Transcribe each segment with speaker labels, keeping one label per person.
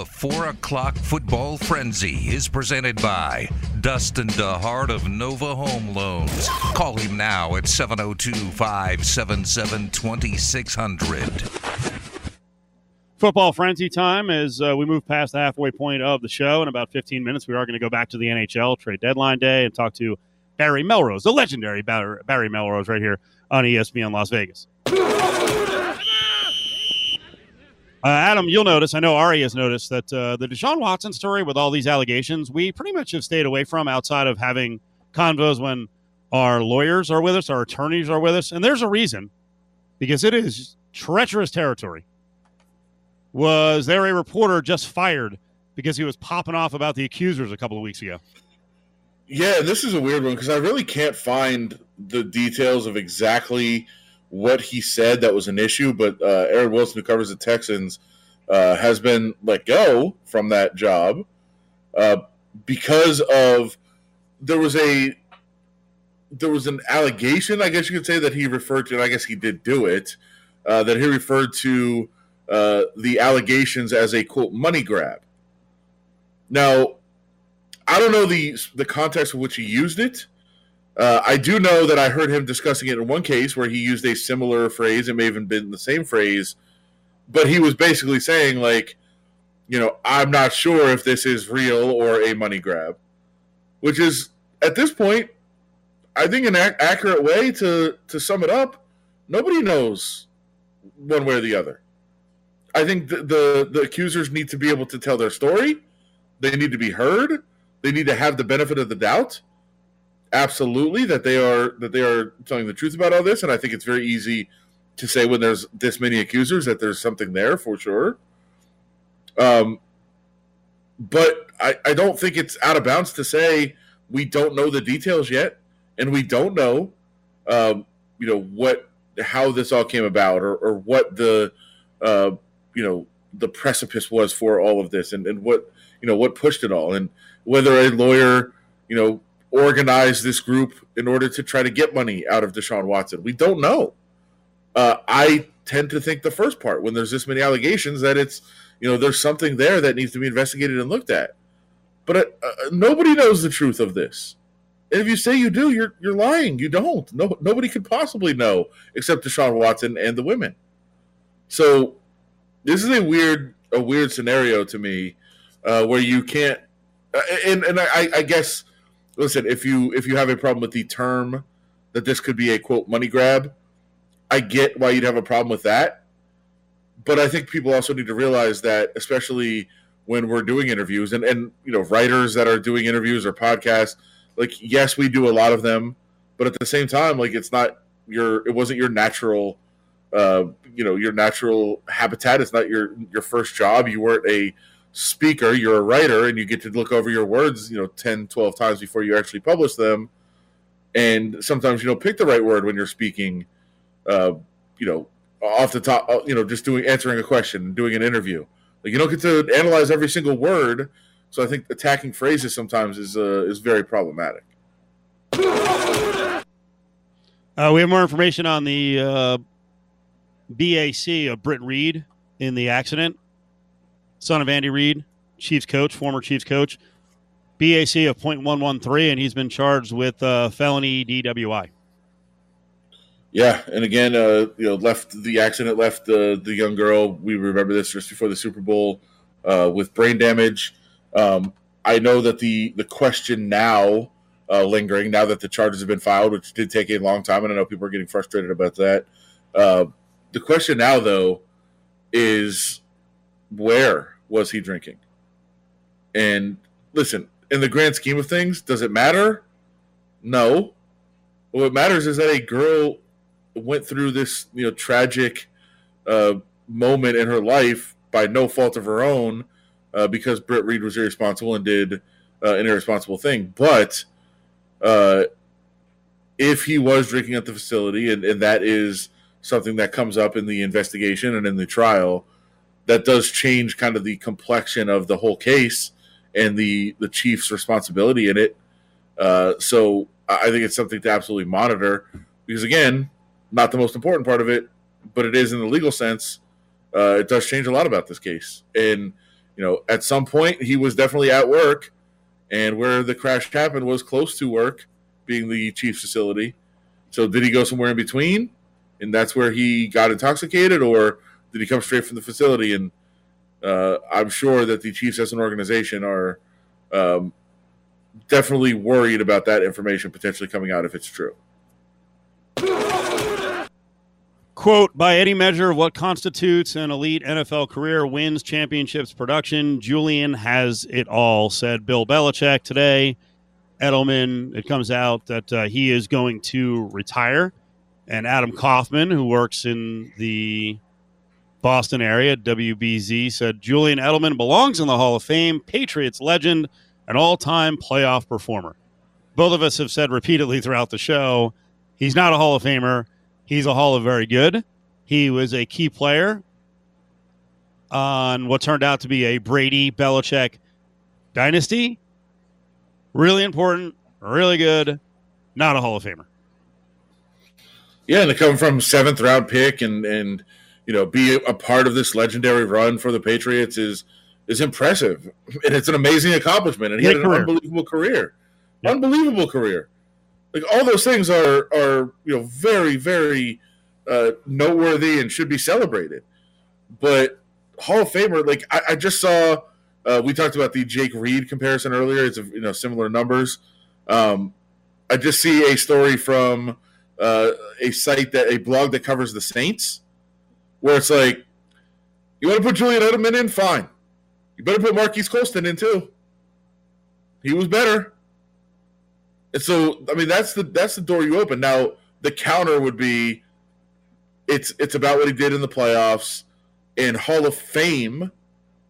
Speaker 1: The 4 o'clock football frenzy is presented by Dustin DeHart of Nova Home Loans. Call him now at 702 577 2600.
Speaker 2: Football frenzy time as uh, we move past the halfway point of the show. In about 15 minutes, we are going to go back to the NHL trade deadline day and talk to Barry Melrose, the legendary Barry Melrose, right here on ESPN Las Vegas. Uh, Adam, you'll notice, I know Ari has noticed that uh, the Deshaun Watson story with all these allegations, we pretty much have stayed away from outside of having convos when our lawyers are with us, our attorneys are with us. And there's a reason because it is treacherous territory. Was there a reporter just fired because he was popping off about the accusers a couple of weeks ago?
Speaker 3: Yeah, this is a weird one because I really can't find the details of exactly – what he said that was an issue, but uh, Aaron Wilson, who covers the Texans, uh, has been let go from that job uh, because of there was a there was an allegation, I guess you could say, that he referred to, and I guess he did do it, uh, that he referred to uh, the allegations as a quote money grab. Now, I don't know the the context in which he used it. Uh, I do know that I heard him discussing it in one case where he used a similar phrase. It may have even been the same phrase, but he was basically saying, like, you know, I'm not sure if this is real or a money grab, which is at this point, I think an ac- accurate way to to sum it up. Nobody knows one way or the other. I think the, the, the accusers need to be able to tell their story. They need to be heard. They need to have the benefit of the doubt absolutely that they are that they are telling the truth about all this, and I think it's very easy to say when there's this many accusers that there's something there for sure. Um, but I, I don't think it's out of bounds to say we don't know the details yet, and we don't know, um, you know, what how this all came about or, or what the uh, you know the precipice was for all of this and, and what you know what pushed it all and whether a lawyer you know organize this group in order to try to get money out of Deshaun Watson? We don't know. Uh, I tend to think the first part when there's this many allegations that it's you know there's something there that needs to be investigated and looked at. But uh, uh, nobody knows the truth of this. And if you say you do, you're you're lying. You don't. No, nobody could possibly know except Deshaun Watson and the women. So this is a weird a weird scenario to me uh, where you can't. Uh, and and I, I guess listen, if you if you have a problem with the term that this could be a quote money grab, I get why you'd have a problem with that. But I think people also need to realize that, especially when we're doing interviews and, and you know, writers that are doing interviews or podcasts, like yes, we do a lot of them, but at the same time, like it's not your it wasn't your natural uh, you know, your natural habitat. It's not your your first job. You weren't a speaker, you're a writer, and you get to look over your words, you know, 10, 12 times before you actually publish them. And sometimes you don't pick the right word when you're speaking, uh, you know, off the top, you know, just doing answering a question, doing an interview. Like you don't get to analyze every single word. So I think attacking phrases sometimes is uh, is very problematic.
Speaker 2: Uh, we have more information on the uh, BAC of Britt Reid in the accident son of Andy Reid, Chiefs coach, former Chiefs coach, BAC of .113, and he's been charged with uh, felony DWI.
Speaker 3: Yeah, and again, uh, you know, left the accident left the the young girl. We remember this just before the Super Bowl uh, with brain damage. Um, I know that the the question now uh, lingering now that the charges have been filed, which did take a long time, and I know people are getting frustrated about that. Uh, the question now, though, is where was he drinking? And listen, in the grand scheme of things, does it matter? No. What matters is that a girl went through this, you know, tragic uh, moment in her life by no fault of her own, uh, because Britt Reid was irresponsible and did uh, an irresponsible thing. But uh, if he was drinking at the facility, and, and that is something that comes up in the investigation and in the trial, that does change kind of the complexion of the whole case and the the chief's responsibility in it. Uh, so I think it's something to absolutely monitor because again, not the most important part of it, but it is in the legal sense. Uh, it does change a lot about this case, and you know, at some point he was definitely at work, and where the crash happened was close to work, being the Chiefs facility. So did he go somewhere in between, and that's where he got intoxicated, or did he come straight from the facility? And uh, I'm sure that the Chiefs, as an organization, are um, definitely worried about that information potentially coming out if it's true.
Speaker 2: Quote By any measure of what constitutes an elite NFL career, wins, championships, production, Julian has it all, said Bill Belichick today. Edelman, it comes out that uh, he is going to retire. And Adam Kaufman, who works in the Boston area, WBZ, said Julian Edelman belongs in the Hall of Fame, Patriots legend, an all time playoff performer. Both of us have said repeatedly throughout the show he's not a Hall of Famer He's a Hall of Very Good. He was a key player on what turned out to be a Brady Belichick dynasty. Really important, really good, not a Hall of Famer.
Speaker 3: Yeah, and to come from seventh round pick and and you know be a part of this legendary run for the Patriots is is impressive, and it's an amazing accomplishment. And he had an career. unbelievable career, yep. unbelievable career like all those things are are you know very very uh, noteworthy and should be celebrated. But Hall of Famer, like I, I just saw, uh, we talked about the Jake Reed comparison earlier. It's a, you know similar numbers. Um, I just see a story from uh, a site that a blog that covers the Saints, where it's like, you want to put Julian Edelman in, fine. You better put Marquise Colston in too. He was better. And so, I mean, that's the that's the door you open. Now, the counter would be, it's it's about what he did in the playoffs, and Hall of Fame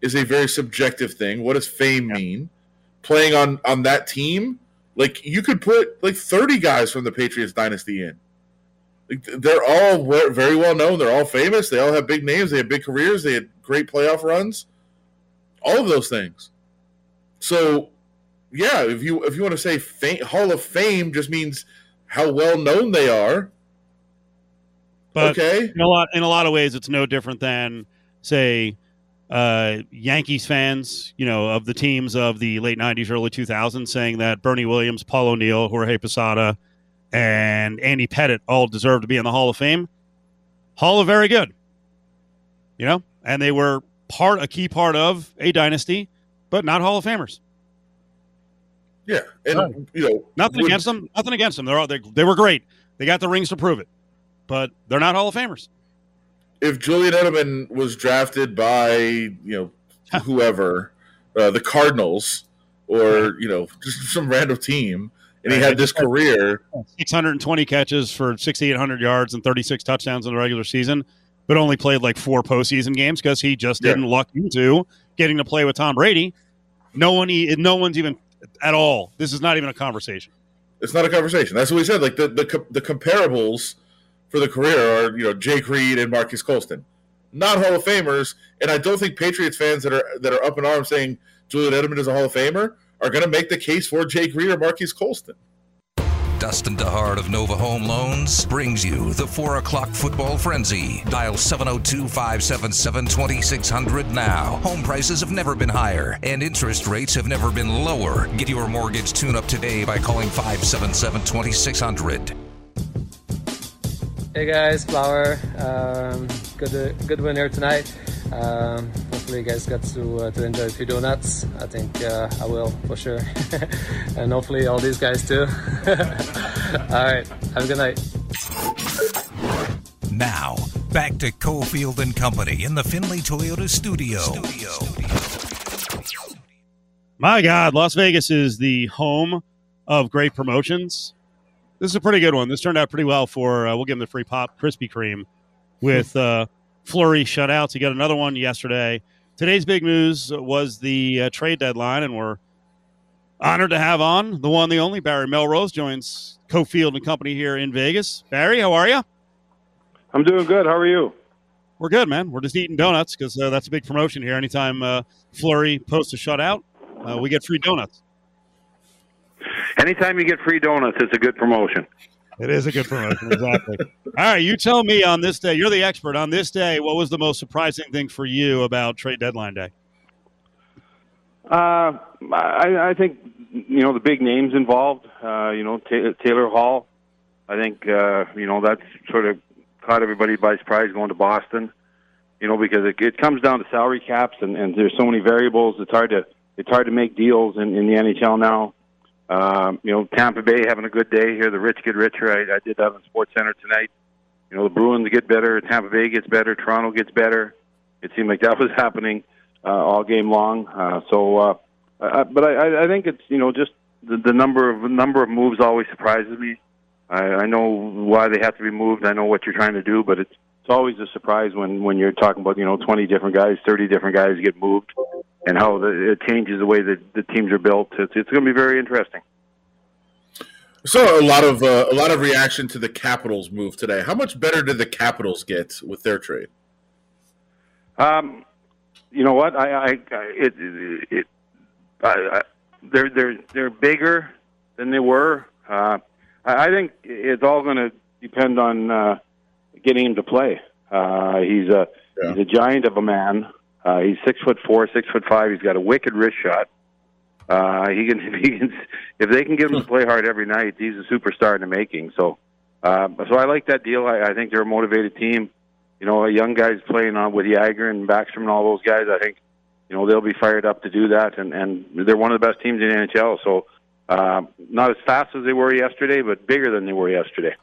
Speaker 3: is a very subjective thing. What does fame yeah. mean? Playing on on that team, like you could put like thirty guys from the Patriots dynasty in. They're all very well known. They're all famous. They all have big names. They have big careers. They had great playoff runs. All of those things. So yeah, if you if you want to say fame, Hall of Fame, just means how well known they are.
Speaker 2: But okay, in a lot in a lot of ways, it's no different than say uh, Yankees fans, you know, of the teams of the late '90s, early 2000s, saying that Bernie Williams, Paul O'Neill, Jorge Posada, and Andy Pettitte all deserve to be in the Hall of Fame. Hall of very good, you know, and they were part a key part of a dynasty, but not Hall of Famers.
Speaker 3: Yeah, and right. you know,
Speaker 2: nothing against them. Nothing against them. They're all, they they were great. They got the rings to prove it, but they're not Hall of Famers.
Speaker 3: If Julian Edelman was drafted by you know whoever, uh, the Cardinals, or you know just some random team, and he had this career,
Speaker 2: 620 catches for 6,800 yards and 36 touchdowns in the regular season, but only played like four postseason games because he just didn't yeah. luck into getting to play with Tom Brady. No one, no one's even at all. This is not even a conversation.
Speaker 3: It's not a conversation. That's what we said. Like the the, the comparables for the career are you know Jake Reed and Marcus Colston, not Hall of Famers. And I don't think Patriots fans that are that are up in arms saying Julian Edelman is a Hall of Famer are going to make the case for Jake Reed or Marquise Colston.
Speaker 1: Dustin DeHart of Nova Home Loans brings you the 4 o'clock football frenzy. Dial 702 577 2600 now. Home prices have never been higher, and interest rates have never been lower. Get your mortgage tune up today by calling 577 2600.
Speaker 4: Hey guys, Flower. Um, good, good win here tonight. Um, hopefully, you guys got to uh, to enjoy a few donuts. I think uh, I will for sure, and hopefully, all these guys too. all right, have a good night.
Speaker 1: Now, back to Cofield and Company in the Findlay Toyota studio. studio.
Speaker 2: My God, Las Vegas is the home of great promotions. This is a pretty good one. This turned out pretty well for. Uh, we'll give them the free pop Krispy Kreme with. Fleury shutouts. He got another one yesterday. Today's big news was the uh, trade deadline, and we're honored to have on the one, the only Barry Melrose joins Cofield and Company here in Vegas. Barry, how are you?
Speaker 5: I'm doing good. How are you?
Speaker 2: We're good, man. We're just eating donuts because uh, that's a big promotion here. Anytime uh, Fleury posts a shutout, uh, we get free donuts.
Speaker 5: Anytime you get free donuts, it's a good promotion.
Speaker 2: It is a good promotion, exactly. All right, you tell me on this day. You're the expert on this day. What was the most surprising thing for you about trade deadline day?
Speaker 5: Uh, I, I think you know the big names involved. Uh, you know Ta- Taylor Hall. I think uh, you know that's sort of caught everybody by surprise going to Boston. You know because it, it comes down to salary caps and, and there's so many variables. It's hard to it's hard to make deals in, in the NHL now. Um, you know Tampa Bay having a good day here. The rich get richer. I, I did that in Sports Center tonight. You know the Bruins get better. Tampa Bay gets better. Toronto gets better. It seemed like that was happening uh, all game long. Uh, so, uh, uh, but I, I think it's you know just the, the number of number of moves always surprises me. I, I know why they have to be moved. I know what you're trying to do, but it's it's always a surprise when when you're talking about you know 20 different guys, 30 different guys get moved, and how the, it changes the way that the teams are built. It's it's going to be very interesting.
Speaker 3: So a lot of uh, a lot of reaction to the Capitals move today. How much better did the Capitals get with their trade?
Speaker 5: Um, you know what? I, I, it, it, it I, I, they're they're they're bigger than they were. Uh, I, I think it's all going to depend on uh, getting him to play. Uh, he's a yeah. he's a giant of a man. Uh, he's six foot four, six foot five. He's got a wicked wrist shot. Uh, he can, he can, if they can get him to play hard every night, he's a superstar in the making. So, uh, so I like that deal. I, I think they're a motivated team you know, young guys playing on with Jagr and Backstrom and all those guys, I think, you know, they'll be fired up to do that. And, and they're one of the best teams in the NHL. So, uh, not as fast as they were yesterday, but bigger than they were yesterday.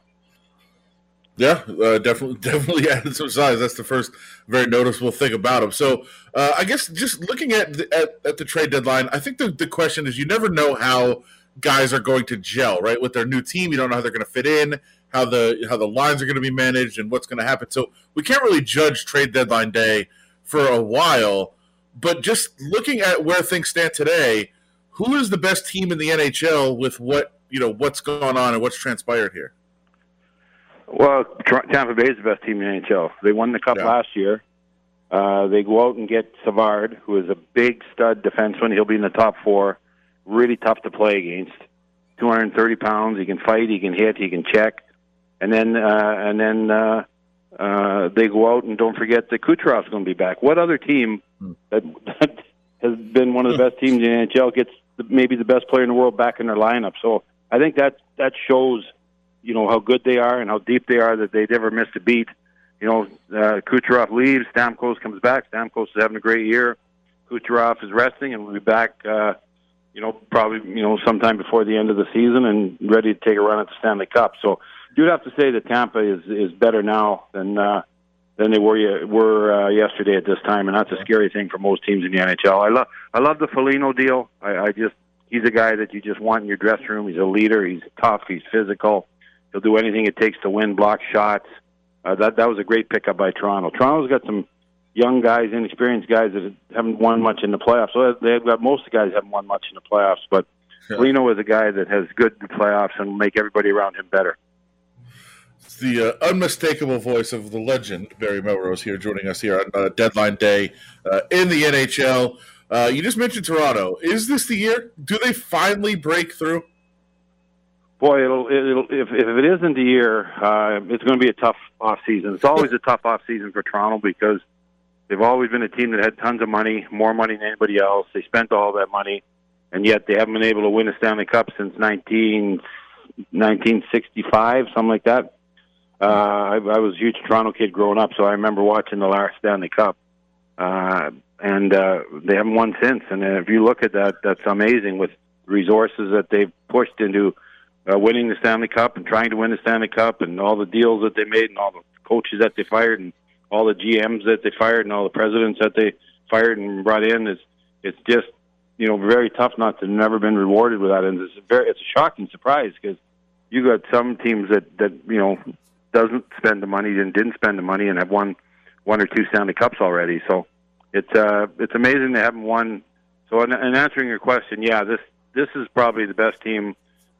Speaker 3: Yeah, uh, definitely, definitely added some size. That's the first very noticeable thing about him. So, uh, I guess just looking at the, at, at the trade deadline, I think the, the question is you never know how guys are going to gel, right? With their new team, you don't know how they're going to fit in how the how the lines are going to be managed and what's going to happen. So we can't really judge trade deadline day for a while. But just looking at where things stand today, who is the best team in the NHL with what you know what's going on and what's transpired here?
Speaker 5: Well, Tampa Bay is the best team in the NHL. They won the cup yeah. last year. Uh, they go out and get Savard, who is a big stud defenseman. He'll be in the top four. Really tough to play against. 230 pounds. He can fight. He can hit. He can check and then uh, and then uh, uh, they go out and don't forget that Kucherov's going to be back. What other team hmm. that, that has been one of the best teams in the NHL gets the, maybe the best player in the world back in their lineup? So I think that that shows you know how good they are and how deep they are that they never missed a beat. You know, uh, Kucherov leaves, Stamkos comes back. Stamkos is having a great year. Kucherov is resting and will be back. Uh, you know, probably you know sometime before the end of the season and ready to take a run at the Stanley Cup. So you'd have to say that Tampa is is better now than uh, than they were were uh, yesterday at this time, and that's a scary thing for most teams in the NHL. I love I love the Foligno deal. I, I just he's a guy that you just want in your dressing room. He's a leader. He's tough. He's physical. He'll do anything it takes to win, block shots. Uh, that that was a great pickup by Toronto. Toronto's got some young guys, inexperienced guys that haven't won much in the playoffs. So they've got most of the guys haven't won much in the playoffs, but yeah. Is a guy that has good playoffs and will make everybody around him better
Speaker 3: the uh, unmistakable voice of the legend Barry Melrose here, joining us here on uh, deadline day uh, in the NHL. Uh, you just mentioned Toronto. Is this the year? Do they finally break through?
Speaker 5: Boy, it'll, it'll if, if it isn't the year, uh, it's going to be a tough off season. It's always a tough off season for Toronto because they've always been a team that had tons of money, more money than anybody else. They spent all that money, and yet they haven't been able to win a Stanley Cup since 19, 1965, something like that. Uh, I, I was a huge Toronto kid growing up, so I remember watching the last Stanley Cup. Uh, and uh, they haven't won since. And if you look at that, that's amazing with resources that they've pushed into uh, winning the Stanley Cup and trying to win the Stanley Cup, and all the deals that they made, and all the coaches that they fired, and all the GMs that they fired, and all the presidents that they fired and brought in. Is it's just you know very tough not to never been rewarded with that, and it's a very it's a shocking surprise because you got some teams that that you know doesn't spend the money and didn't spend the money and have won one or two Stanley Cups already. So it's uh it's amazing they haven't won. So in, in answering your question, yeah, this this is probably the best team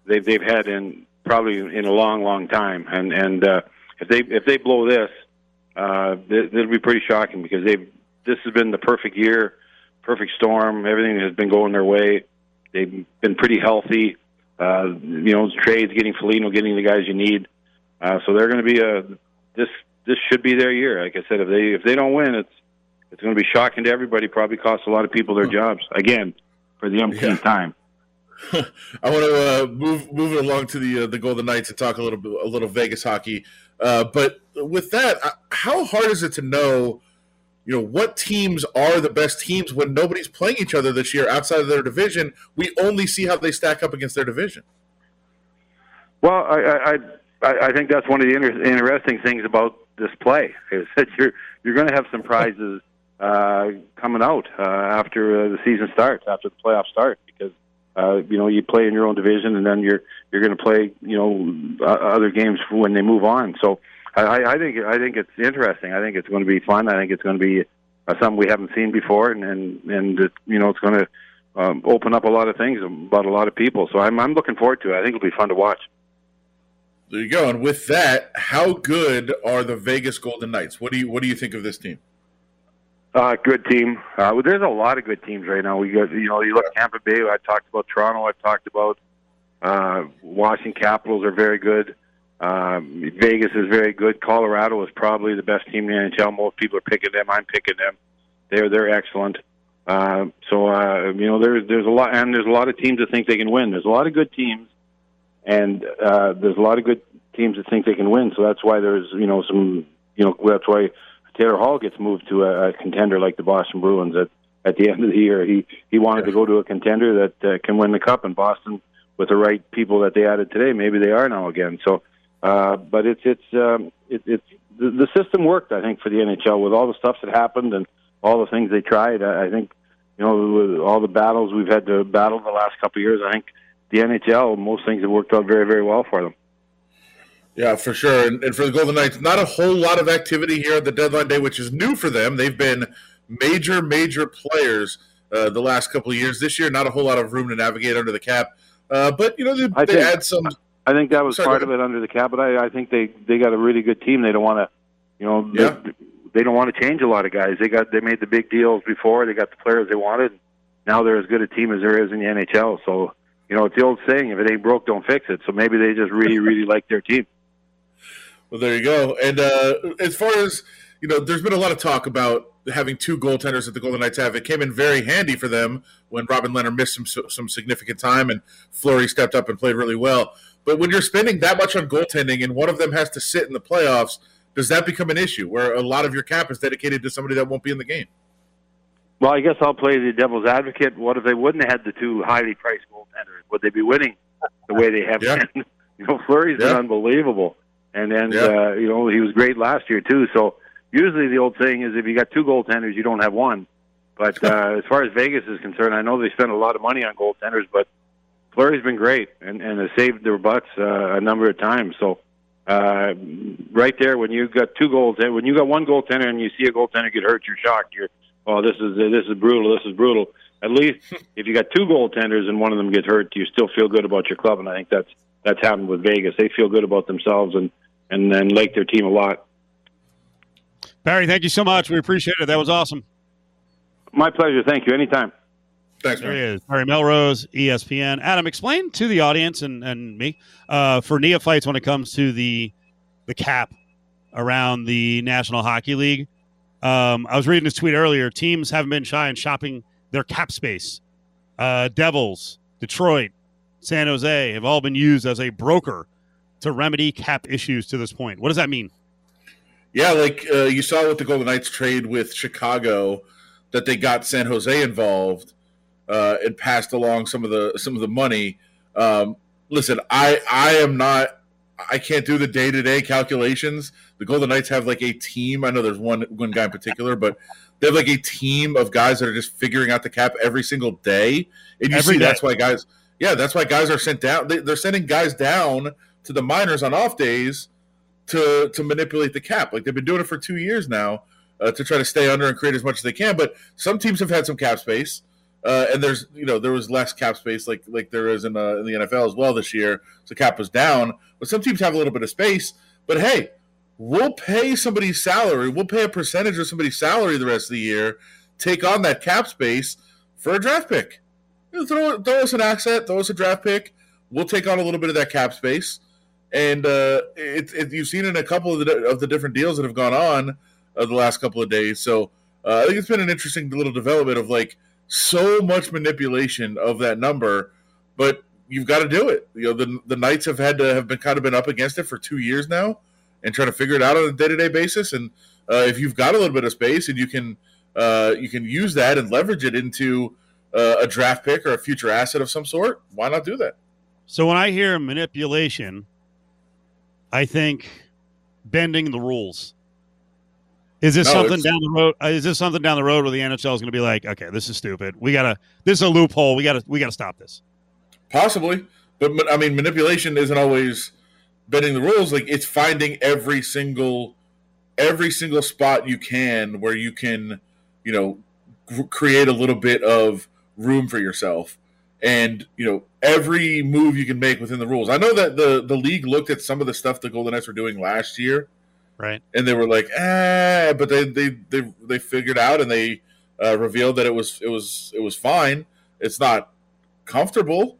Speaker 5: they've they've had in probably in a long long time. And and uh, if they if they blow this, uh, it, it'll be pretty shocking because they've this has been the perfect year, perfect storm. Everything has been going their way. They've been pretty healthy. Uh, you know, trades, getting Foligno, getting the guys you need. Uh, so they're going to be a this this should be their year. Like I said, if they if they don't win, it's it's going to be shocking to everybody. Probably cost a lot of people their jobs. Again, for the umpteenth yeah. time.
Speaker 3: I want to uh, move move it along to the uh, the Golden Knights and talk a little bit a little Vegas hockey. Uh, but with that, uh, how hard is it to know, you know, what teams are the best teams when nobody's playing each other this year outside of their division? We only see how they stack up against their division.
Speaker 5: Well, I I, I think that's one of the inter- interesting things about this play is that you're you're going to have some prizes uh, coming out uh, after the season starts, after the playoffs start, uh, you know you play in your own division, and then you're you're going to play you know uh, other games when they move on. So I, I think I think it's interesting. I think it's going to be fun. I think it's going to be uh, something we haven't seen before, and and and it, you know it's going to um, open up a lot of things about a lot of people. So I'm I'm looking forward to it. I think it'll be fun to watch.
Speaker 3: There you go. And with that, how good are the Vegas Golden Knights? What do you what do you think of this team?
Speaker 5: Uh, good team. Uh, well, there's a lot of good teams right now. We got, you know, you look at Tampa Bay. I talked about Toronto. I've talked about uh, Washington Capitals are very good. Um, Vegas is very good. Colorado is probably the best team in the NHL. Most people are picking them. I'm picking them. They're they're excellent. Uh, so uh, you know, there's there's a lot, and there's a lot of teams that think they can win. There's a lot of good teams, and uh, there's a lot of good teams that think they can win. So that's why there's you know some you know that's why Taylor Hall gets moved to a, a contender like the Boston Bruins at at the end of the year. He he wanted to go to a contender that uh, can win the cup, and Boston, with the right people that they added today, maybe they are now again. So, uh, but it's it's um, it, it's the, the system worked. I think for the NHL with all the stuff that happened and all the things they tried. I, I think you know with all the battles we've had to battle the last couple of years. I think the NHL most things have worked out very very well for them.
Speaker 3: Yeah, for sure. And, and, for the Golden Knights, not a whole lot of activity here at the deadline day, which is new for them. They've been major, major players uh, the last couple of years. This year, not a whole lot of room to navigate under the cap. Uh, but you know, they, I they think, had some.
Speaker 5: I think that was Sorry, part of it under the cap. But I, I think they they got a really good team. They don't want to, you know, yeah. they, they don't want to change a lot of guys. They got they made the big deals before. They got the players they wanted. Now they're as good a team as there is in the NHL. So you know, it's the old saying: if it ain't broke, don't fix it. So maybe they just really, really like their team.
Speaker 3: Well, there you go. And uh, as far as you know, there's been a lot of talk about having two goaltenders that the Golden Knights have. It came in very handy for them when Robin Lehner missed some some significant time and Fleury stepped up and played really well. But when you're spending that much on goaltending and one of them has to sit in the playoffs, does that become an issue where a lot of your cap is dedicated to somebody that won't be in the game?
Speaker 5: Well, I guess I'll play the devil's advocate. What if they wouldn't have had the two highly priced goaltenders? Would they be winning the way they have yeah. been? you know, Fleury's yeah. been unbelievable. And then yeah. uh, you know he was great last year too. So usually the old saying is if you got two goaltenders, you don't have one. But uh, as far as Vegas is concerned, I know they spend a lot of money on goaltenders, but Fleury's been great and, and has saved their butts uh, a number of times. So uh, right there, when you got two goals, when you got one goaltender and you see a goaltender get hurt, you're shocked. You're, oh, this is this is brutal. This is brutal. At least if you got two goaltenders and one of them gets hurt, you still feel good about your club, and I think that's that's happened with Vegas. They feel good about themselves and and then like their team a lot.
Speaker 2: Barry, thank you so much. We appreciate it. That was awesome.
Speaker 5: My pleasure. Thank you. Anytime.
Speaker 2: Thanks, there he is. Barry Melrose, ESPN. Adam, explain to the audience and, and me uh, for neophytes when it comes to the the cap around the National Hockey League. Um, I was reading this tweet earlier. Teams haven't been shy in shopping their cap space. Uh, Devils, Detroit, San Jose have all been used as a broker to remedy cap issues to this point. What does that mean?
Speaker 3: Yeah, like uh, you saw with the Golden Knights trade with Chicago, that they got San Jose involved uh, and passed along some of the some of the money. Um, listen, I I am not. I can't do the day to day calculations. The Golden Knights have like a team. I know there's one one guy in particular, but they have like a team of guys that are just figuring out the cap every single day. And you every see day. that's why guys, yeah, that's why guys are sent down. They, they're sending guys down to the minors on off days to to manipulate the cap. Like they've been doing it for two years now uh, to try to stay under and create as much as they can. But some teams have had some cap space, uh, and there's you know there was less cap space like like there is in, uh, in the NFL as well this year. So cap was down, but some teams have a little bit of space. But hey, we'll pay somebody's salary. We'll pay a percentage of somebody's salary the rest of the year. Take on that cap space for a draft pick. You know, throw throw us an asset, throw us a draft pick. We'll take on a little bit of that cap space and uh, it, it, you've seen in a couple of the, of the different deals that have gone on uh, the last couple of days. So uh, I think it's been an interesting little development of like so much manipulation of that number, but you've got to do it. You know, the the Knights have had to have been kind of been up against it for two years now, and trying to figure it out on a day to day basis. And uh, if you've got a little bit of space and you can uh, you can use that and leverage it into uh, a draft pick or a future asset of some sort, why not do that?
Speaker 2: So when I hear manipulation, I think bending the rules. Is this
Speaker 3: No,
Speaker 2: something down the road? uh, Is this something down the road where the NHL is going to be like, okay, this is stupid. We gotta. This is a loophole. We gotta. We gotta stop this.
Speaker 3: Possibly, but ma- I mean, manipulation isn't always bending the rules. Like it's finding every single every single spot you can where you can, you know, create a little bit of room for yourself, and you know every move you can make within the rules. I know that the the league looked at some of the stuff the Golden Knights were doing last year,
Speaker 2: Right.
Speaker 3: and they were like, eh, but they they they, they figured out and they uh, revealed that it was it was it was fine. It's not comfortable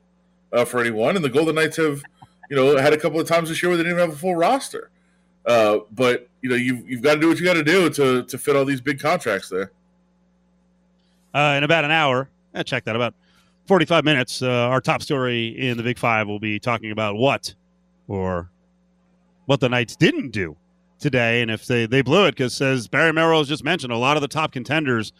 Speaker 3: uh, for anyone, and the Golden Knights have you know had a couple of times this year where they didn't even have a full roster. Uh, but you know you've you've got to do what you got to do to to fit all these big contracts there.
Speaker 2: Uh, in about an hour, eh, check that. About forty-five minutes. Uh, our top story in the Big Five will be talking about what or what the Knights didn't do today, and if they they blew it, because as Barry Melrose just mentioned, a lot of the top contenders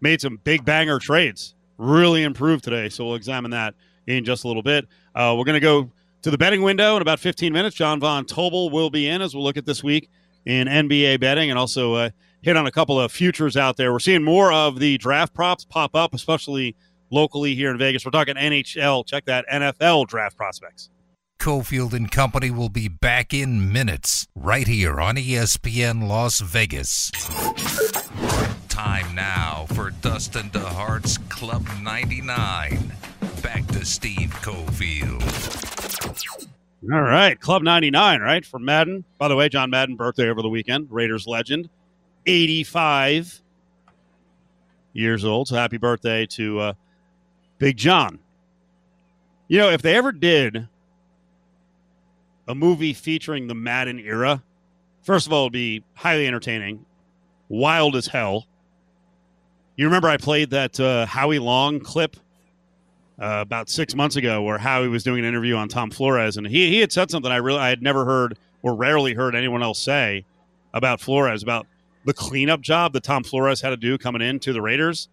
Speaker 2: made some big banger trades, really improved today. So we'll examine that in just a little bit. Uh, we're going to go to the betting window in about 15 minutes. John Von Tobel will be in as we'll look at this week in NBA betting and also uh, hit on a couple of futures out there. We're seeing more of the draft props pop up, especially locally here in Vegas. We're talking NHL. Check that NFL draft prospects.
Speaker 1: Cofield and Company will be back in minutes right here on ESPN Las Vegas. Time now for Dustin DeHart's Club 99. Back to Steve Cofield.
Speaker 2: All right, Club 99, right, from Madden. By the way, John Madden, birthday over the weekend, Raiders legend, 85 years old. So happy birthday to uh, Big John. You know, if they ever did a movie featuring the Madden era, first of all, it'd be highly entertaining, wild as hell. You remember I played that uh, Howie Long clip uh, about six months ago where Howie was doing an interview on Tom Flores, and he he had said something I really I had never heard or rarely heard anyone else say about Flores about the cleanup job that Tom Flores had to do coming into the Raiders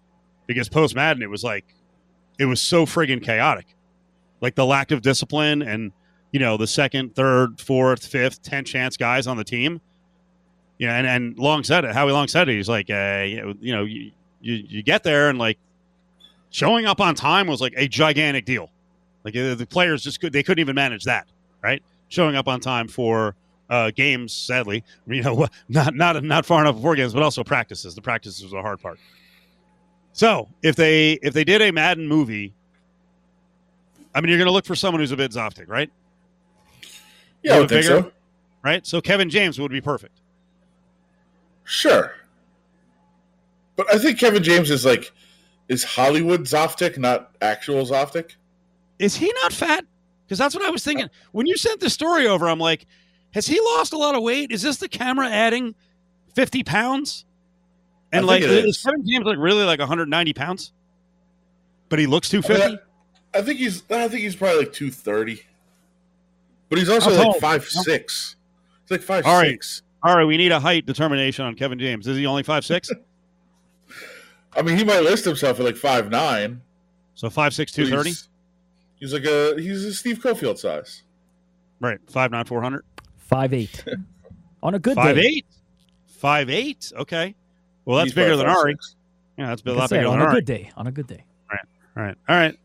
Speaker 2: because post Madden it was like it was so friggin' chaotic, like the lack of discipline and you know the second, third, fourth, fifth, ten chance guys on the team. You know, and and Long said it. Howie Long said it. He's like, uh, you know, you, you you get there and like showing up on time was like a gigantic deal. Like the players just could they couldn't even manage that, right? Showing up on time for uh, games, sadly, you know, not not not far enough before games, but also practices. The practices was the hard part. So if they if they did a Madden movie, I mean, you're going to look for someone who's a bit zaftig, right?
Speaker 3: Yeah, I would
Speaker 2: bigger?
Speaker 3: so.
Speaker 2: Right. So Kevin James would be perfect.
Speaker 3: Sure, but I think Kevin James is like is Hollywood zaftig, not actual zaftig.
Speaker 2: Is he not fat? Because that's what I was thinking when you sent the story over. I'm like, has he lost a lot of weight? Is this the camera adding 50 pounds? And like, is
Speaker 3: is.
Speaker 2: Kevin James like really like 190 pounds? But he looks
Speaker 3: I,
Speaker 2: 250.
Speaker 3: mean, I, I think he's I think he's probably like two thirty, but he's also like five six. He's like five
Speaker 2: All right.
Speaker 3: six.
Speaker 2: All right, we need a height determination on Kevin James. Is he only five six?
Speaker 3: I mean, he might list himself at like five nine.
Speaker 2: so five six two thirty.
Speaker 3: He's, he's like a he's a Steve Cofield size.
Speaker 2: Right, five nine four hundred.
Speaker 6: Five eight. On a good
Speaker 2: Five
Speaker 6: day.
Speaker 2: eight. Five eight. Okay. Well, that's
Speaker 3: He's
Speaker 2: bigger than
Speaker 3: five,
Speaker 2: Ari.
Speaker 3: six.
Speaker 2: Yeah, that's a
Speaker 6: Like I
Speaker 2: lot
Speaker 6: said,
Speaker 2: bigger
Speaker 6: on
Speaker 2: than
Speaker 6: a good day. On a good day. All right.
Speaker 2: All right. All right.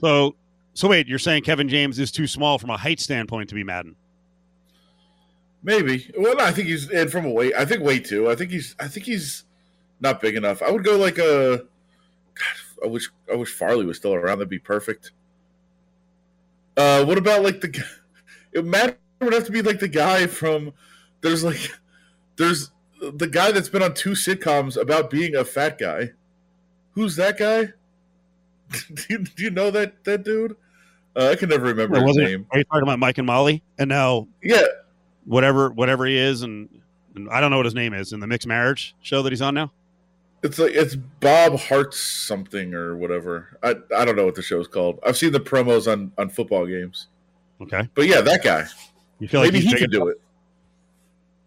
Speaker 2: So, so wait, you're saying Kevin James is too small from a height standpoint to be Madden?
Speaker 3: Maybe. Well, no, I think he's and from a weight. I think weight too. I think he's. I think he's not big enough. I would go like a. God, I wish. I wish Farley was still around. That'd be perfect. Uh, what about like the? g- It Matt would have to be like the guy from. There's like, there's the guy that's been on two sitcoms about being a fat guy. Who's that guy? do, you, do you know that that dude? Uh, I can never remember his
Speaker 2: wasn't it-
Speaker 3: name.
Speaker 2: Are you talking about Mike and Molly? And now
Speaker 3: Yeah,
Speaker 2: whatever whatever he is, and, and I don't know what his name is in the mixed marriage show that he's on now.
Speaker 3: It's like it's Bob Hearts something or whatever. I I don't know what the show's called. I've seen the promos on on football games.
Speaker 2: Okay.
Speaker 3: But yeah, that guy.
Speaker 2: You feel
Speaker 3: Maybe
Speaker 2: he's
Speaker 3: he
Speaker 2: big
Speaker 3: could do it.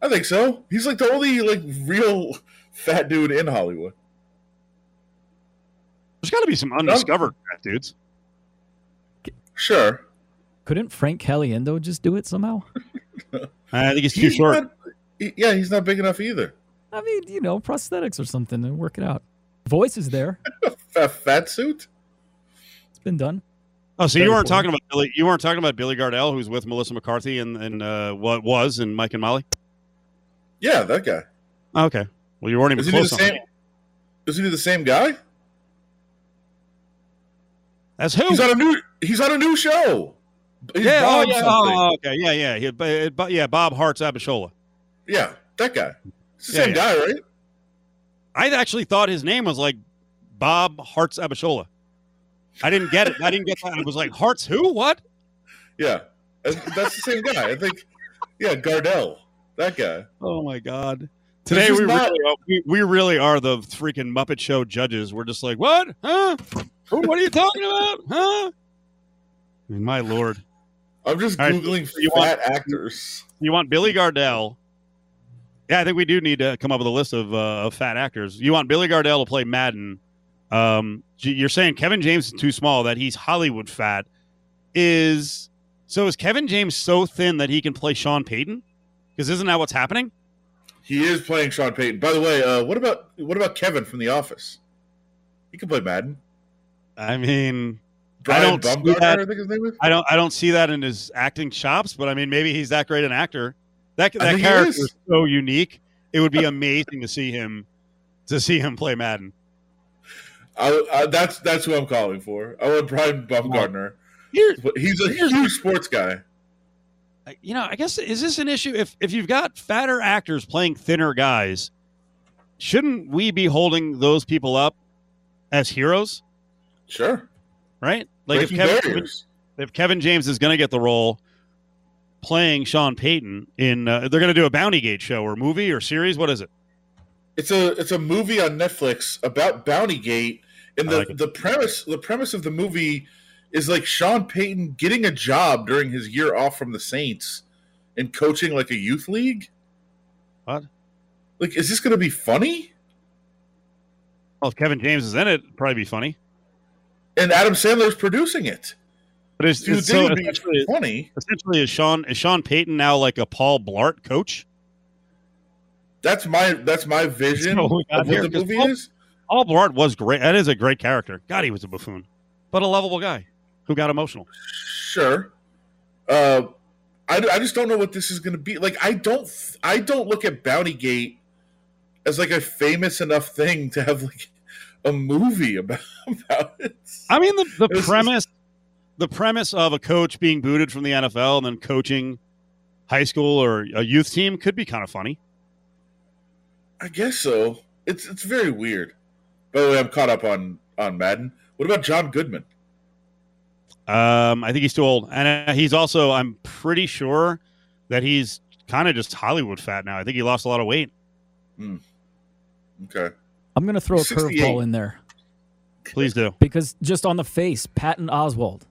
Speaker 3: I think so. He's like the only like real fat dude in Hollywood.
Speaker 2: There's got to be some undiscovered fat dudes.
Speaker 3: Sure.
Speaker 6: Couldn't Frank Caliendo just do it somehow?
Speaker 2: I think he's too
Speaker 3: He's
Speaker 2: short.
Speaker 3: not- yeah, he's not big enough either.
Speaker 6: I mean, you know, prosthetics or something and work it out. Voice is there.
Speaker 3: Fat, fat suit.
Speaker 6: It's been done.
Speaker 2: Oh, so you weren't talking about Billy? You weren't talking about Billy Gardell, who's with Melissa McCarthy and and uh, what was and Mike and Molly?
Speaker 3: Yeah, that guy.
Speaker 2: Oh, okay. Well, you weren't even
Speaker 3: Isn't he the
Speaker 2: close
Speaker 3: same? Isn't he the same guy?
Speaker 2: That's who?
Speaker 3: He's on a new. He's on a new show. He's
Speaker 2: yeah. Oh, yeah.
Speaker 3: something.
Speaker 2: Oh, okay. Yeah, yeah. He, but, but yeah, Bob Hearts Abishola.
Speaker 3: Yeah, that guy. It's the
Speaker 2: Yeah,
Speaker 3: same
Speaker 2: yeah.
Speaker 3: guy, right?
Speaker 2: I actually thought his name was like Bob Hearts Abishola. I didn't get it. I didn't get that. I was like, Hearts who? What?
Speaker 3: Yeah, that's the same guy. I think. Yeah, Gardell. That guy.
Speaker 2: Oh my god. Today we
Speaker 3: not-
Speaker 2: really are, we, we really are the freaking Muppet Show judges. We're just like, what? Huh? What are you talking about? Huh? I mean, my lord.
Speaker 3: I'm just
Speaker 2: All right,
Speaker 3: googling
Speaker 2: you
Speaker 3: fat actors.
Speaker 2: You want Billy Gardell? Yeah, I think we do need to come up with a list of, uh, of fat actors. You want Billy Gardell to play Madden? Um, you're saying Kevin James is too small that he's Hollywood fat. Is so? Is Kevin James so thin that he can play Sean Payton? Because isn't that what's happening?
Speaker 3: He is playing Sean Payton. By the way, uh, what about what about Kevin from The Office? He can play Madden.
Speaker 2: I mean,
Speaker 3: Brian
Speaker 2: don't see that.
Speaker 3: I think his name is.
Speaker 2: I don't I don't see that in his acting chops, but I mean maybe he's that great an actor. That that character
Speaker 3: is.
Speaker 2: is so unique. It would be amazing to see him to see him play Madden.
Speaker 3: I, I, that's that's who I'm calling for. I want Brian Baumgartner.
Speaker 2: Here,
Speaker 3: He's a huge sports guy.
Speaker 2: you know, I guess is this an issue if if you've got fatter actors playing thinner guys, shouldn't we be holding those people up as heroes,
Speaker 3: Sure.
Speaker 2: right? Like if Kevin,
Speaker 3: barriers.
Speaker 2: if Kevin James is going to get the role playing Sean Payton in uh, they're going to do a Bounty Gate show or movie or series, what is it?
Speaker 3: It's a it's a movie on Netflix about Bounty Gate,
Speaker 2: and
Speaker 3: the
Speaker 2: like
Speaker 3: the premise the premise of the movie is like Sean Payton getting a job during his year off from the Saints and coaching like a youth league.
Speaker 2: What?
Speaker 3: Like, is this going to be funny?
Speaker 2: Well, if Kevin James is in it, it'd probably be funny.
Speaker 3: And Adam Sandler's producing it.
Speaker 2: But it's, it's so
Speaker 3: be
Speaker 2: essentially,
Speaker 3: funny?
Speaker 2: essentially is Sean is Sean Payton now like a Paul Blart coach?
Speaker 3: That's my that's my vision
Speaker 2: That's what got
Speaker 3: of what the movie
Speaker 2: Paul-
Speaker 3: is.
Speaker 2: Paul Blart was great. That is a great character. God, he was a buffoon, but a lovable guy who got emotional.
Speaker 3: Sure. Uh, I, I just don't know what this is going to be. Like, I don't I don't look at Bountygate as like a famous enough thing to have like a movie about about it.
Speaker 2: I mean, the, the premise, the premise of a coach being booted from the NFL and then coaching high school or a youth team could be kind of funny.
Speaker 3: I guess so. It's it's very weird. By the way, I'm caught up on on Madden. What about John Goodman?
Speaker 2: Um, I think he's too old, and uh, he's also. I'm pretty sure that he's kind of just Hollywood fat now. I think he lost a lot of weight.
Speaker 3: Okay.
Speaker 6: I'm going to throw a curveball in there
Speaker 2: Please do.
Speaker 6: because just on the face, Patton Oswalt.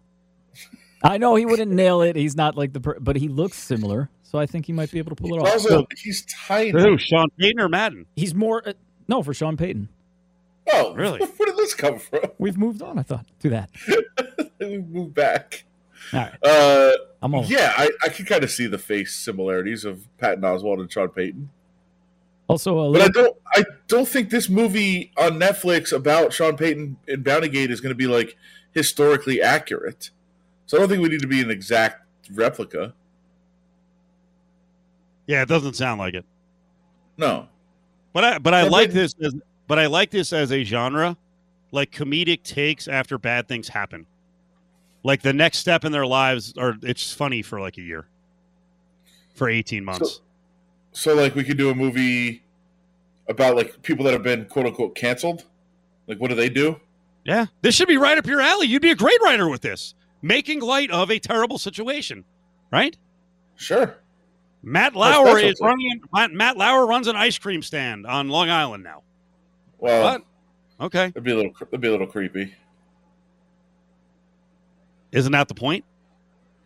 Speaker 6: I know he wouldn't nail it. He's not like the, per- but he looks similar. So I think he might be able to pull it off.
Speaker 3: Also, he's tiny.
Speaker 2: Who? Sean Payton or Madden?
Speaker 6: He's more, uh, no, for Sean Payton.
Speaker 3: Oh,
Speaker 2: Really?
Speaker 3: Where did this come from?
Speaker 6: We've moved on, I thought, to that.
Speaker 3: we moved back.
Speaker 6: All right.
Speaker 3: Uh,
Speaker 6: I'm all.
Speaker 3: yeah, I, I can kind of see the face similarities of Patton Oswalt and Sean Payton.
Speaker 6: Also, a
Speaker 3: But I don't I don't think this movie on Netflix about Sean Payton and Bountygate is going to be like historically accurate. So I don't think we need to be an exact replica.
Speaker 2: Yeah, it doesn't sound like it.
Speaker 3: No.
Speaker 2: But I but I like this as but I like this as a genre, like comedic takes after bad things happen. Like the next step in their lives or it's funny for like a year. For 18 months.
Speaker 3: So like we could do a movie about like people that have been quote unquote canceled. Like what do they do?
Speaker 2: yeah. This should be right up your alley. You'd be a great writer with this. Making light of a terrible situation. Right?
Speaker 3: Sure.
Speaker 2: Matt Lauer is running Matt, Matt Lauer runs an ice cream stand on Long Island now.
Speaker 3: Well,
Speaker 2: What? Okay,
Speaker 3: It'd be a little. It'd be a little creepy.
Speaker 2: isn't that the point?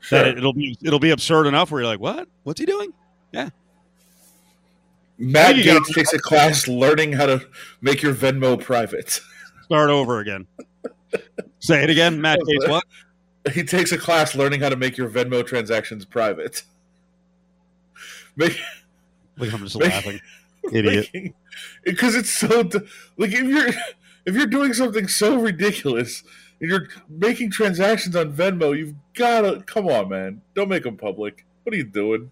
Speaker 3: Sure.
Speaker 2: That it, it'll be it'll be absurd enough where you're like, what? What's he doing? Yeah. Matt
Speaker 3: Gaetz takes a class learning how to make your Venmo private.
Speaker 2: Start over again. Say it again, Matt Gaetz. What?
Speaker 3: He takes a class learning how to make your Venmo transactions private. Make,
Speaker 2: Look, I'm just
Speaker 3: Make-
Speaker 2: laughing. Idiot.
Speaker 3: Because it's so like if you're if you're doing something so ridiculous and you're making transactions on Venmo, you've gotta come on, man. Don't make them public. What are you doing?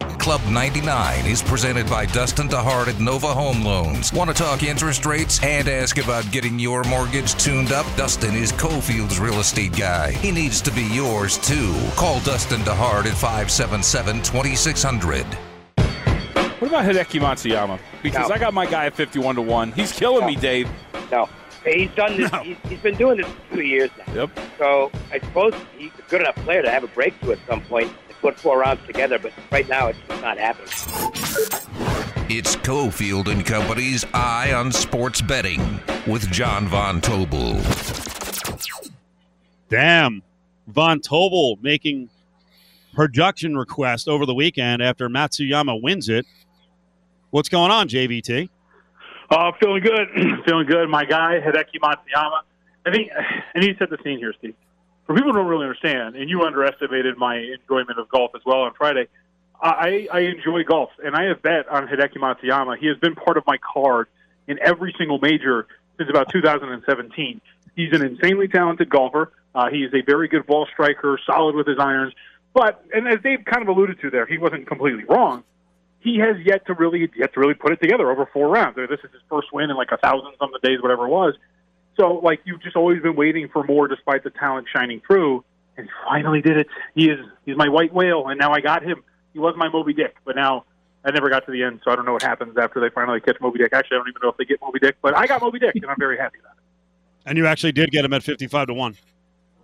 Speaker 1: Club 99 is presented by Dustin DeHart at Nova Home Loans. Want to talk interest rates and ask about getting your mortgage tuned up? Dustin is Cofield's real estate guy. He needs to be yours too. Call Dustin DeHart at 577 2600.
Speaker 7: What about Hideki Matsuyama? Because
Speaker 8: No.
Speaker 7: I got my guy at 51 to 1. He's killing me, Dave.
Speaker 8: No, he's done this.
Speaker 2: No.
Speaker 8: He's, he's been doing this for two years now.
Speaker 7: Yep.
Speaker 8: So I suppose he's a good enough player to have a breakthrough at some point and put four rounds together. But right now, it's just not happening.
Speaker 1: It's Cofield and Company's Eye on Sports Betting with John Von Tobel.
Speaker 2: Damn. Von Tobel making production request over the weekend after Matsuyama wins it. What's going on, JVT?
Speaker 9: Uh, feeling good, feeling good. My guy Hideki Matsuyama. I think I need to set the scene here, Steve. For people who don't really understand, and you underestimated my enjoyment of golf as well on Friday. I, I enjoy golf, and I have bet on Hideki Matsuyama. He has been part of my card in every single major since about 2017. He's an insanely talented golfer. Uh, he is a very good ball striker, solid with his irons. But, and as Dave kind of alluded to there, he wasn't completely wrong he has yet to really yet to really put it together over four rounds. This is his first win in like a thousand something days, whatever it was. So like you've just always been waiting for more, despite the talent shining through, and finally did it. He is he's my white whale, and now I got him. He was my Moby Dick, but now I never got to the end, so I don't know what happens after they finally catch Moby Dick. Actually, I don't even know if they get Moby Dick, but I got Moby Dick, and I'm very happy about it.
Speaker 2: And you actually did get him at 55 to 1.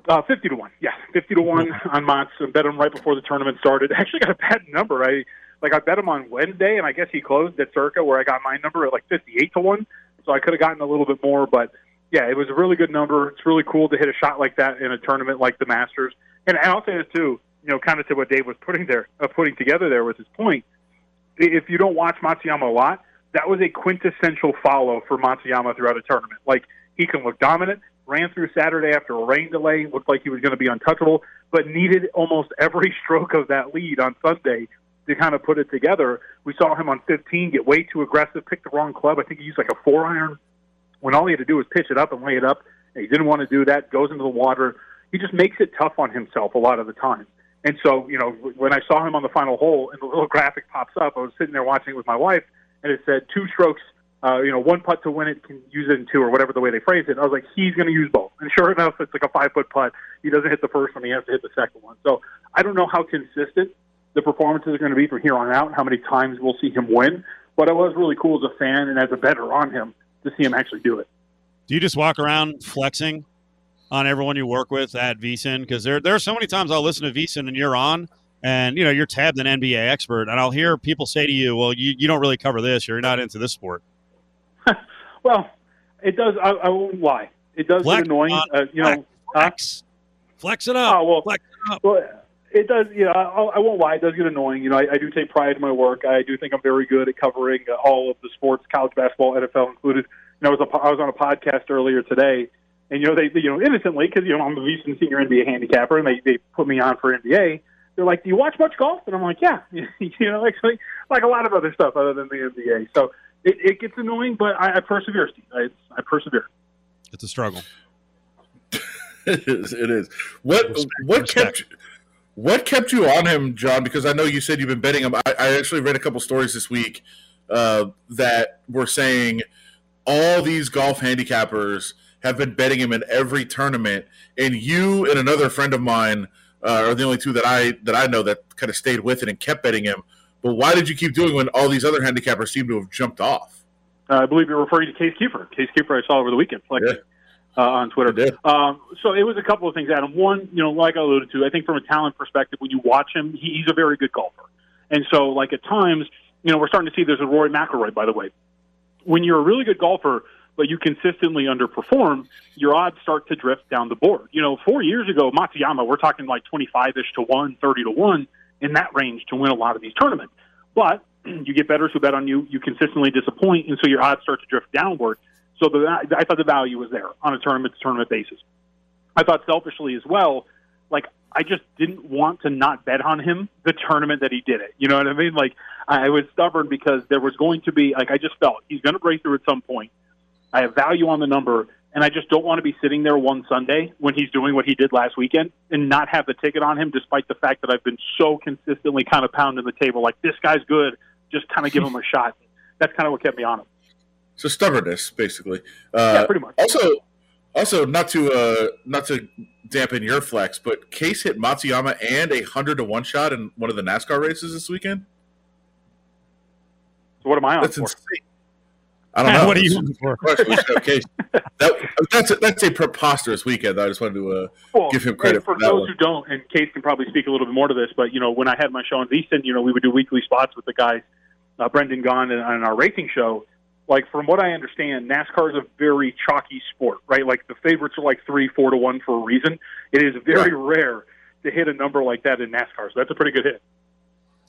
Speaker 9: Uh, fifty to one, yeah, fifty to one on Mott's. I bet him right before the tournament started. Actually, got a bad number. I like I bet him on Wednesday, and I guess he closed at Circa, where I got my number at like fifty-eight to one. So I could have gotten a little bit more, but yeah, it was a really good number. It's really cool to hit a shot like that in a tournament like the Masters. And I'll say this too, you know, kind of to what Dave was putting there, uh, putting together there was his point. If you don't watch Matsuyama a lot, that was a quintessential follow for Matsuyama throughout a tournament. Like he can look dominant, ran through Saturday after a rain delay, looked like he was going to be untouchable, but needed almost every stroke of that lead on Sunday to kind of put it together. We saw him on 15 get way too aggressive, pick the wrong club. I think he used like a four iron when all he had to do was pitch it up and lay it up. And he didn't want to do that, goes into the water. He just makes it tough on himself a lot of the time. And so, you know, when I saw him on the final hole and the little graphic pops up, I was sitting there watching it with my wife, and it said two strokes, uh, you know, one putt to win it, can use it in two, or whatever the way they phrase it. I was like, he's going to use both. And sure enough, it's like a five foot putt. He doesn't hit the first one, he has to hit the second one. So I don't know how consistent the performances are going to be from here on out, how many times we'll see him win. But it was really cool as a fan and as a better on him to see him actually do it.
Speaker 2: Do you just walk around flexing on everyone you work with at VSIN? Because there, there are so many times I'll listen to VSIN and you're on, and you know you're tabbed an NBA expert, and I'll hear people say to you, "Well, you, you don't really cover this. You're not into this sport."
Speaker 9: Well, it does. I, I won't lie. It does
Speaker 2: Flex
Speaker 9: get annoying.
Speaker 2: on-
Speaker 9: Uh, you know,
Speaker 2: Flex, flex it up.
Speaker 9: Oh well,
Speaker 2: Flex it up.
Speaker 9: well, it does. You know, I, I won't lie. It does get annoying. You know, I, I do take pride in my work. I do think I'm very good at covering uh, all of the sports, college basketball, NFL included. You know, I was, a, po- I was on a podcast earlier today, and you know, they, they you know innocently because you know I'm a VSiN senior NBA handicapper, and they they put me on for NBA. They're like, "Do you watch much golf?" And I'm like, "Yeah." you know, actually, like a lot of other stuff other than the NBA. So it, it gets annoying, but I, I persevere, Steve. I, I persevere.
Speaker 2: It's a struggle.
Speaker 3: it is. It is. What
Speaker 2: Respect,
Speaker 3: what
Speaker 2: respect.
Speaker 3: kept you, what kept you on him, John? Because I know you said you've been betting him. I, I actually read a couple stories this week uh, that were saying all these golf handicappers have been betting him in every tournament, and you and another friend of mine uh, are the only two that I that I know that kind of stayed with it and kept betting him. But why did you keep doing when all these other handicappers seem to have jumped off?
Speaker 9: Uh, I believe you're referring to Case Keefer. Case Keefer, I saw over the weekend, like
Speaker 3: Yeah.
Speaker 9: Uh, on Twitter. Um, so it was a couple of things, Adam. One, you know, like I alluded to, I think from a talent perspective, when you watch him, he, he's a very good golfer. And so, like at times, you know, we're starting to see there's a Rory McIlroy, by the way. When you're a really good golfer, but you consistently underperform, your odds start to drift down the board. You know, four years ago, Matsuyama, we're talking like 25 ish to 1, 30 to 1 in that range to win a lot of these tournaments. But you get bettors who bet on you, you consistently disappoint, and so your odds start to drift downward. So the, I thought the value was there on a tournament to tournament basis. I thought selfishly as well, like I just didn't want to not bet on him the tournament that he did it. You know what I mean? Like I was stubborn because there was going to be like I just felt he's going to break through at some point. I have value on the number, and I just don't want to be sitting there one Sunday when he's doing what he did last weekend and not have the ticket on him, despite the fact that I've been so consistently kind of pounding the table like this guy's good. Just kind of give him a shot. That's kind of what kept me on him.
Speaker 3: So stubbornness, basically.
Speaker 9: Uh, yeah, pretty much.
Speaker 3: Also, also not to uh, not to dampen your flex, but Case hit Matsuyama and a hundred to one shot in one of the NASCAR races this weekend.
Speaker 9: So what am I on
Speaker 3: that's
Speaker 9: for?
Speaker 3: Insane. I don't know.
Speaker 2: what are you looking for?
Speaker 3: that, that's a, that's a preposterous weekend. I just wanted to uh,
Speaker 9: well,
Speaker 3: give him credit
Speaker 9: for,
Speaker 3: for
Speaker 9: those
Speaker 3: one.
Speaker 9: who don't. And Case can probably speak a little bit more to this, but you know, when I had my show on VSiN, you know, we would do weekly spots with the guys, uh, Brendan Gaughan, on our racing show like from what I understand, NASCAR is a very chalky sport, right? Like the favorites are like three, four to one for a reason. It is very right. rare to hit a number like that in NASCAR, so that's a pretty good hit.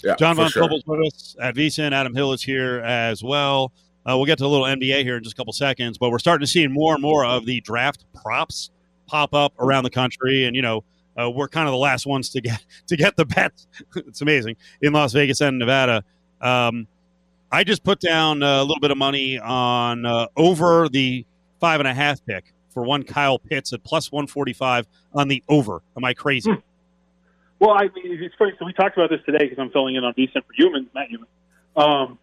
Speaker 3: Yeah,
Speaker 2: John Von
Speaker 3: sure.
Speaker 2: Tobel's with us at VSiN. Adam Hill is here as well. Uh, we'll get to a little NBA here in just a couple seconds, but we're starting to see more and more of the draft props pop up around the country, and you know. Uh, we're kind of the last ones to get to get the bets. it's amazing in Las Vegas and Nevada. Um, I just put down a little bit of money on uh, over the five and a half pick for one Kyle Pitts at plus 145 on the over. Am I crazy?
Speaker 9: Hmm. Well, I mean, it's funny. So we talked about this today because I'm filling in on VSiN for Youmans, Matt Youmans. Um,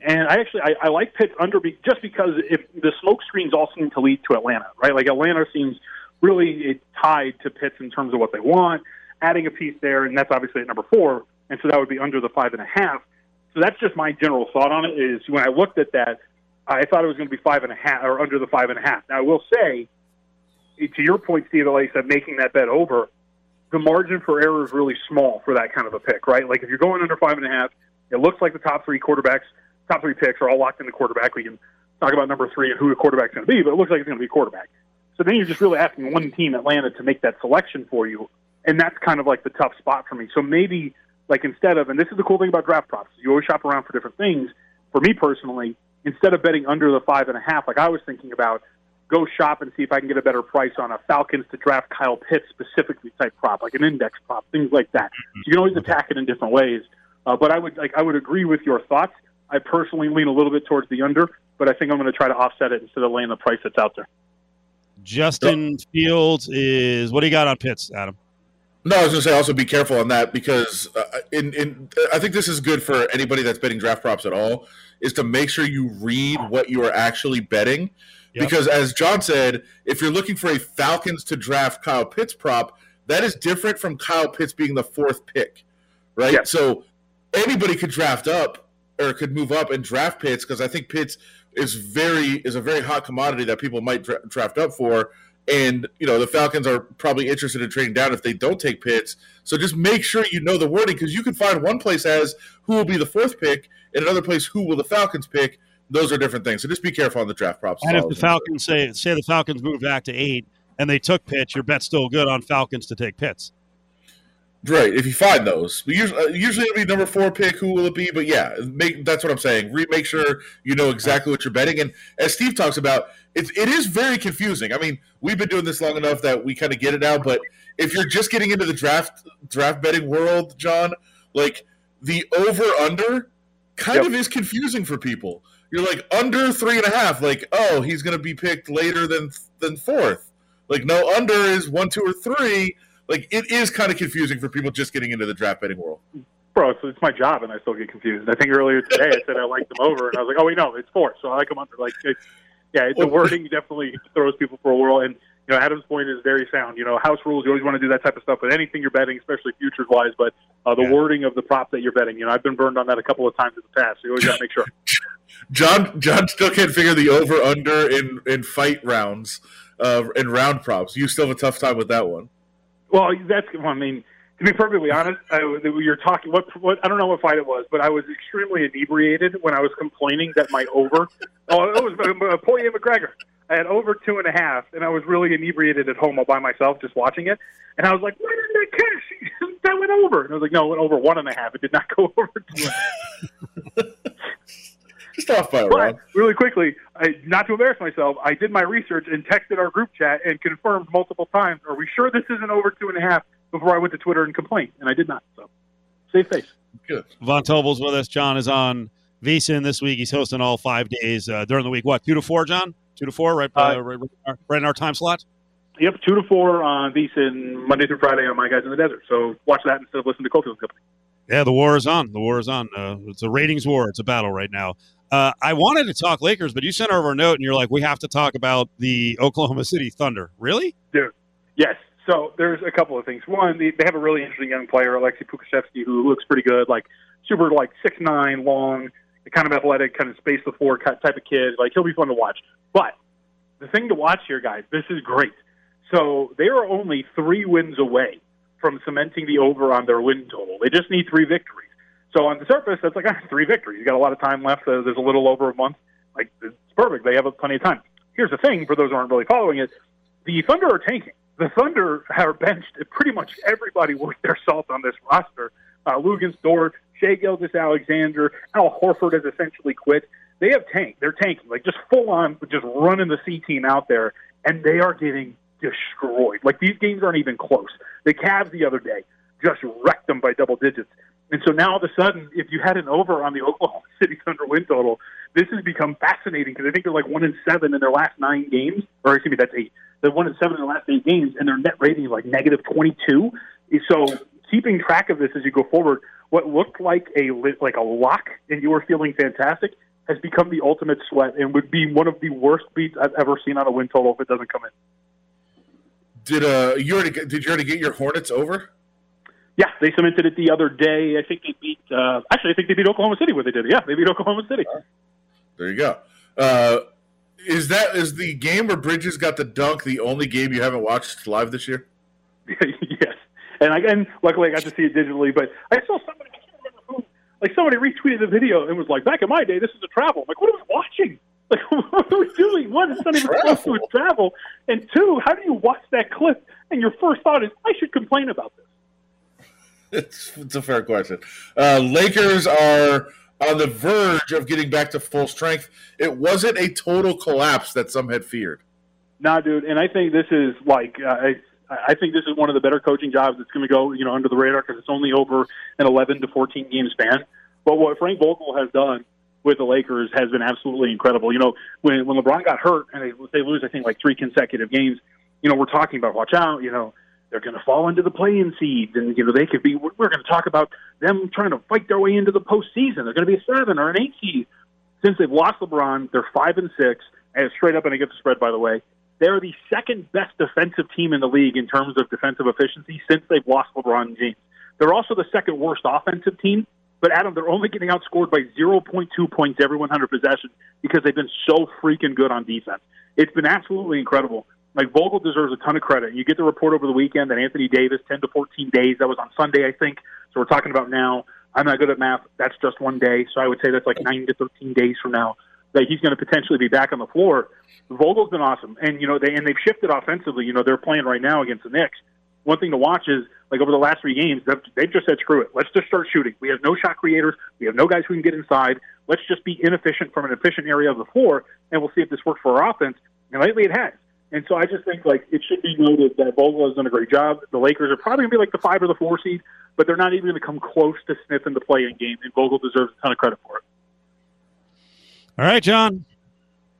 Speaker 9: and I actually I, I like Pitts under be, just because if the smoke screens all seem to lead to Atlanta, right? Like Atlanta seems really tied to Pitts in terms of what they want. Adding a piece there, and that's obviously at number four, and so that would be under the five and a half. So that's just my general thought on it. Is when I looked at that, I thought it was going to be five and a half or under the five and a half. Now I will say, to your point, Steve, like I said, making that bet over, the margin for error is really small for that kind of a pick, right? Like if you're going under five and a half, it looks like the top three quarterbacks, top three picks are all locked into quarterback. We can talk about number three and who the quarterback's going to be, but it looks like it's going to be quarterback. So then you're just really asking one team, Atlanta, to make that selection for you, and that's kind of like the tough spot for me. So maybe like instead of, and this is the cool thing about draft props, you always shop around for different things. For me personally, instead of betting under the five and a half, like I was thinking about, go shop and see if I can get a better price on a Falcons to draft Kyle Pitts specifically type prop, like an index prop, things like that. So you can always attack it in different ways. Uh, but I would like I would agree with your thoughts. I personally lean a little bit towards the under, but I think I'm going to try to offset it instead of laying the price that's out there.
Speaker 2: Justin Fields is what do you got on Pitts, Adam?
Speaker 3: No, I was going to say also be careful on that because uh, in in I think this is good for anybody that's betting draft props at all is to make sure you read what you are actually betting yep. because as John said, if you're looking for a Falcons to draft Kyle Pitts prop, that is different from Kyle Pitts being the fourth pick, right?
Speaker 9: Yep.
Speaker 3: So anybody could draft up or could move up and draft Pitts because I think Pitts is very is a very hot commodity that people might dra- draft up for and you know the Falcons are probably interested in trading down if they don't take Pitts. So just make sure you know the wording because you can find one place as who will be the fourth pick, and another place who will the Falcons pick. Those are different things. So just be careful on the draft props.
Speaker 2: And if the Falcons say say the Falcons move back to eight and they took Pitts, your bet's still good on Falcons to take Pitts.
Speaker 3: Right, if you find those, usually, uh, usually it'll be number four pick. Who will it be? But yeah, make that's what I'm saying. Re- make sure you know exactly what you're betting. And as Steve talks about, it, it is very confusing. I mean, we've been doing this long enough that we kind of get it now. But if you're just getting into the draft draft betting world, John, like the over under kind yep. of is confusing for people. You're like under three and a half. Like, oh, he's going to be picked later than than fourth. Like, no, under is one, two, or three like it is kind of confusing for people just getting into the draft betting world.
Speaker 9: Bro, so it's my job, and I still get confused. I think earlier today I said I liked them over, and I was like, oh wait, no, it's four, so I like them under. Like, it's, yeah, it's, the wording definitely throws people for a whirl, and you know, Adam's point is very sound. You know, house rules, you always want to do that type of stuff with anything you're betting, especially futures wise. But uh, the yeah. wording of the prop that you're betting, you know, I've been burned on that a couple of times in the past. So you always got to make sure.
Speaker 3: John, John still can't figure the over under in in fight rounds, uh, in round props. You still have a tough time with that one.
Speaker 9: Well, that's I mean, to be perfectly honest, I, you're talking. What, what? I don't know what fight it was, but I was extremely inebriated when I was complaining that my over. oh, it was uh, Poirier McGregor. I had over two and a half, and I was really inebriated at home all by myself, just watching it. And I was like, "Why didn't that cash? that went over." And I was like, "No, it went over one and a half. It did not go over two and a half."
Speaker 3: Just off by a
Speaker 9: But
Speaker 3: round.
Speaker 9: really quickly, I, not to embarrass myself, I did my research and texted our group chat and confirmed multiple times. Are we sure this isn't over two and a half? Before I went to Twitter and complained, and I did not. So, save face.
Speaker 3: Good.
Speaker 2: Von Tobel's with us. John is on VSIN this week. He's hosting all five days uh, during the week. What, two to four, John? Two to four, right, uh,
Speaker 9: Uh,
Speaker 2: right, right, right in our time slot?
Speaker 9: Yep, two to four on VSIN Monday through Friday on My Guys in the Desert. So watch that instead of listening to Cofield Company.
Speaker 2: Yeah, the war is on. The war is on. Uh, it's a ratings war. It's a battle right now. Uh, I wanted to talk Lakers, but you sent over a note and you're like, we have to talk about the Oklahoma City Thunder. Really?
Speaker 9: Dude, yes. So there's a couple of things. One, they, they have a really interesting young player, Aleksej Pokusevski, who looks pretty good, like super like six nine, long, kind of athletic, kind of space the floor type of kid. Like he'll be fun to watch. But the thing to watch here, guys, this is great. So they are only three wins away from cementing the over on their win total. They just need three victories. So on the surface, that's like ah, three victories. You got a lot of time left. Uh, there's a little over a month. Like it's perfect. They have plenty of time. Here's the thing for those who aren't really following it: the Thunder are tanking. The Thunder are benched pretty much everybody worth their salt on this roster. Uh, Luguentz, Dort, Shai Gilgeous-Alexander, Al Horford has essentially quit. They have tanked. They're tanking, like just full on, just running the C team out there, and they are getting destroyed. Like these games aren't even close. The Cavs the other day just wrecked them by double digits. And so now all of a sudden, if you had an over on the Oklahoma City Thunder win total, this has become fascinating because I think they're like one in seven in their last nine games, or excuse me, that's eight. They're one in seven in the last eight games, and their net rating is like negative twenty-two. So keeping track of this as you go forward, what looked like a like a lock, and you were feeling fantastic, has become the ultimate sweat, and would be one of the worst beats I've ever seen on a win total if it doesn't come in.
Speaker 3: Did uh you already get- did you already get your Hornets over?
Speaker 9: Yeah, they cemented it the other day. I think they beat. Uh, actually, I think they beat Oklahoma City. Where they did, it. yeah, they beat Oklahoma City.
Speaker 3: There you go. Uh, is that is the game where Bridges got the dunk the only game you haven't watched live this year?
Speaker 9: yes, and I and luckily I got to see it digitally. But I saw somebody. I can't remember who. Like somebody retweeted the video and was like, "Back in my day, this is a travel." I'm like, what are we watching? Like, what are we doing? One, it's not even close to a travel, and two, how do you watch that clip and your first thought is, I should complain about this.
Speaker 3: It's, it's a fair question. Uh, Lakers are on the verge of getting back to full strength. It wasn't a total collapse that some had feared.
Speaker 9: Nah, dude, and I think this is like uh, I, I think this is one of the better coaching jobs that's going to go you know under the radar because it's only over an 11 to 14 game span. But what Frank Vogel has done with the Lakers has been absolutely incredible. You know, when when LeBron got hurt and they they lose, I think like three consecutive games. You know, we're talking about watch out. You know, they're going to fall into the play-in seeds, and you know they could be. We're, we're going to talk about them trying to fight their way into the postseason. They're going to be a seven or an eight seed. Since they've lost LeBron, they're five and six, and straight up and against the spread. By the way, they're the second best defensive team in the league in terms of defensive efficiency since they've lost LeBron James. They're also the second worst offensive team. But Adam, they're only getting outscored by 0.2 points every 100 possessions because they've been so freaking good on defense. It's been absolutely incredible. Like Vogel deserves a ton of credit. You get the report over the weekend that Anthony Davis, 10 to 14 days. That was on Sunday, I think. So we're talking about now. I'm not good at math. That's just one day. So I would say that's like nine to 13 days from now that he's going to potentially be back on the floor. Vogel's been awesome, and you know they and they've shifted offensively. You know they're playing right now against the Knicks. One thing to watch is like over the last three games, they've just said screw it. Let's just start shooting. We have no shot creators. We have no guys who can get inside. Let's just be inefficient from an efficient area of the floor, and we'll see if this works for our offense. And lately it has. And so I just think like it should be noted that Vogel has done a great job. The Lakers are probably going to be like the five or the four seed, but they're not even going to come close to sniffing the play-in game. And Vogel deserves a ton of credit for it.
Speaker 2: All right, John.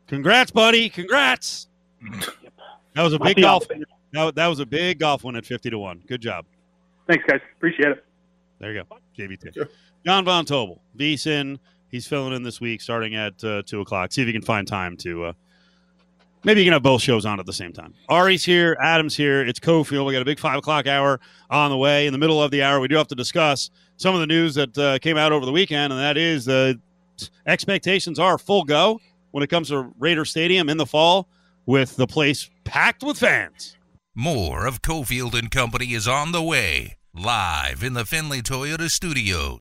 Speaker 2: Congrats, buddy. Congrats. That was a big golf.
Speaker 9: off.
Speaker 2: That, that was a big golf win at 50 to 1. Good job.
Speaker 9: Thanks, guys. Appreciate it.
Speaker 2: There you go. JVT. John Von Tobel. VSIN. He's filling in this week starting at uh, 2 o'clock. See if he can find time to. Uh, maybe you can have both shows on at the same time. Ari's here. Adam's here. It's Cofield. We got a big 5 o'clock hour on the way. In the middle of the hour, we do have to discuss some of the news that uh, came out over the weekend, and that is uh, expectations are full go when it comes to Raider Stadium in the fall with the place packed with fans.
Speaker 1: More of Cofield and Company is on the way Live in the Findlay Toyota studio.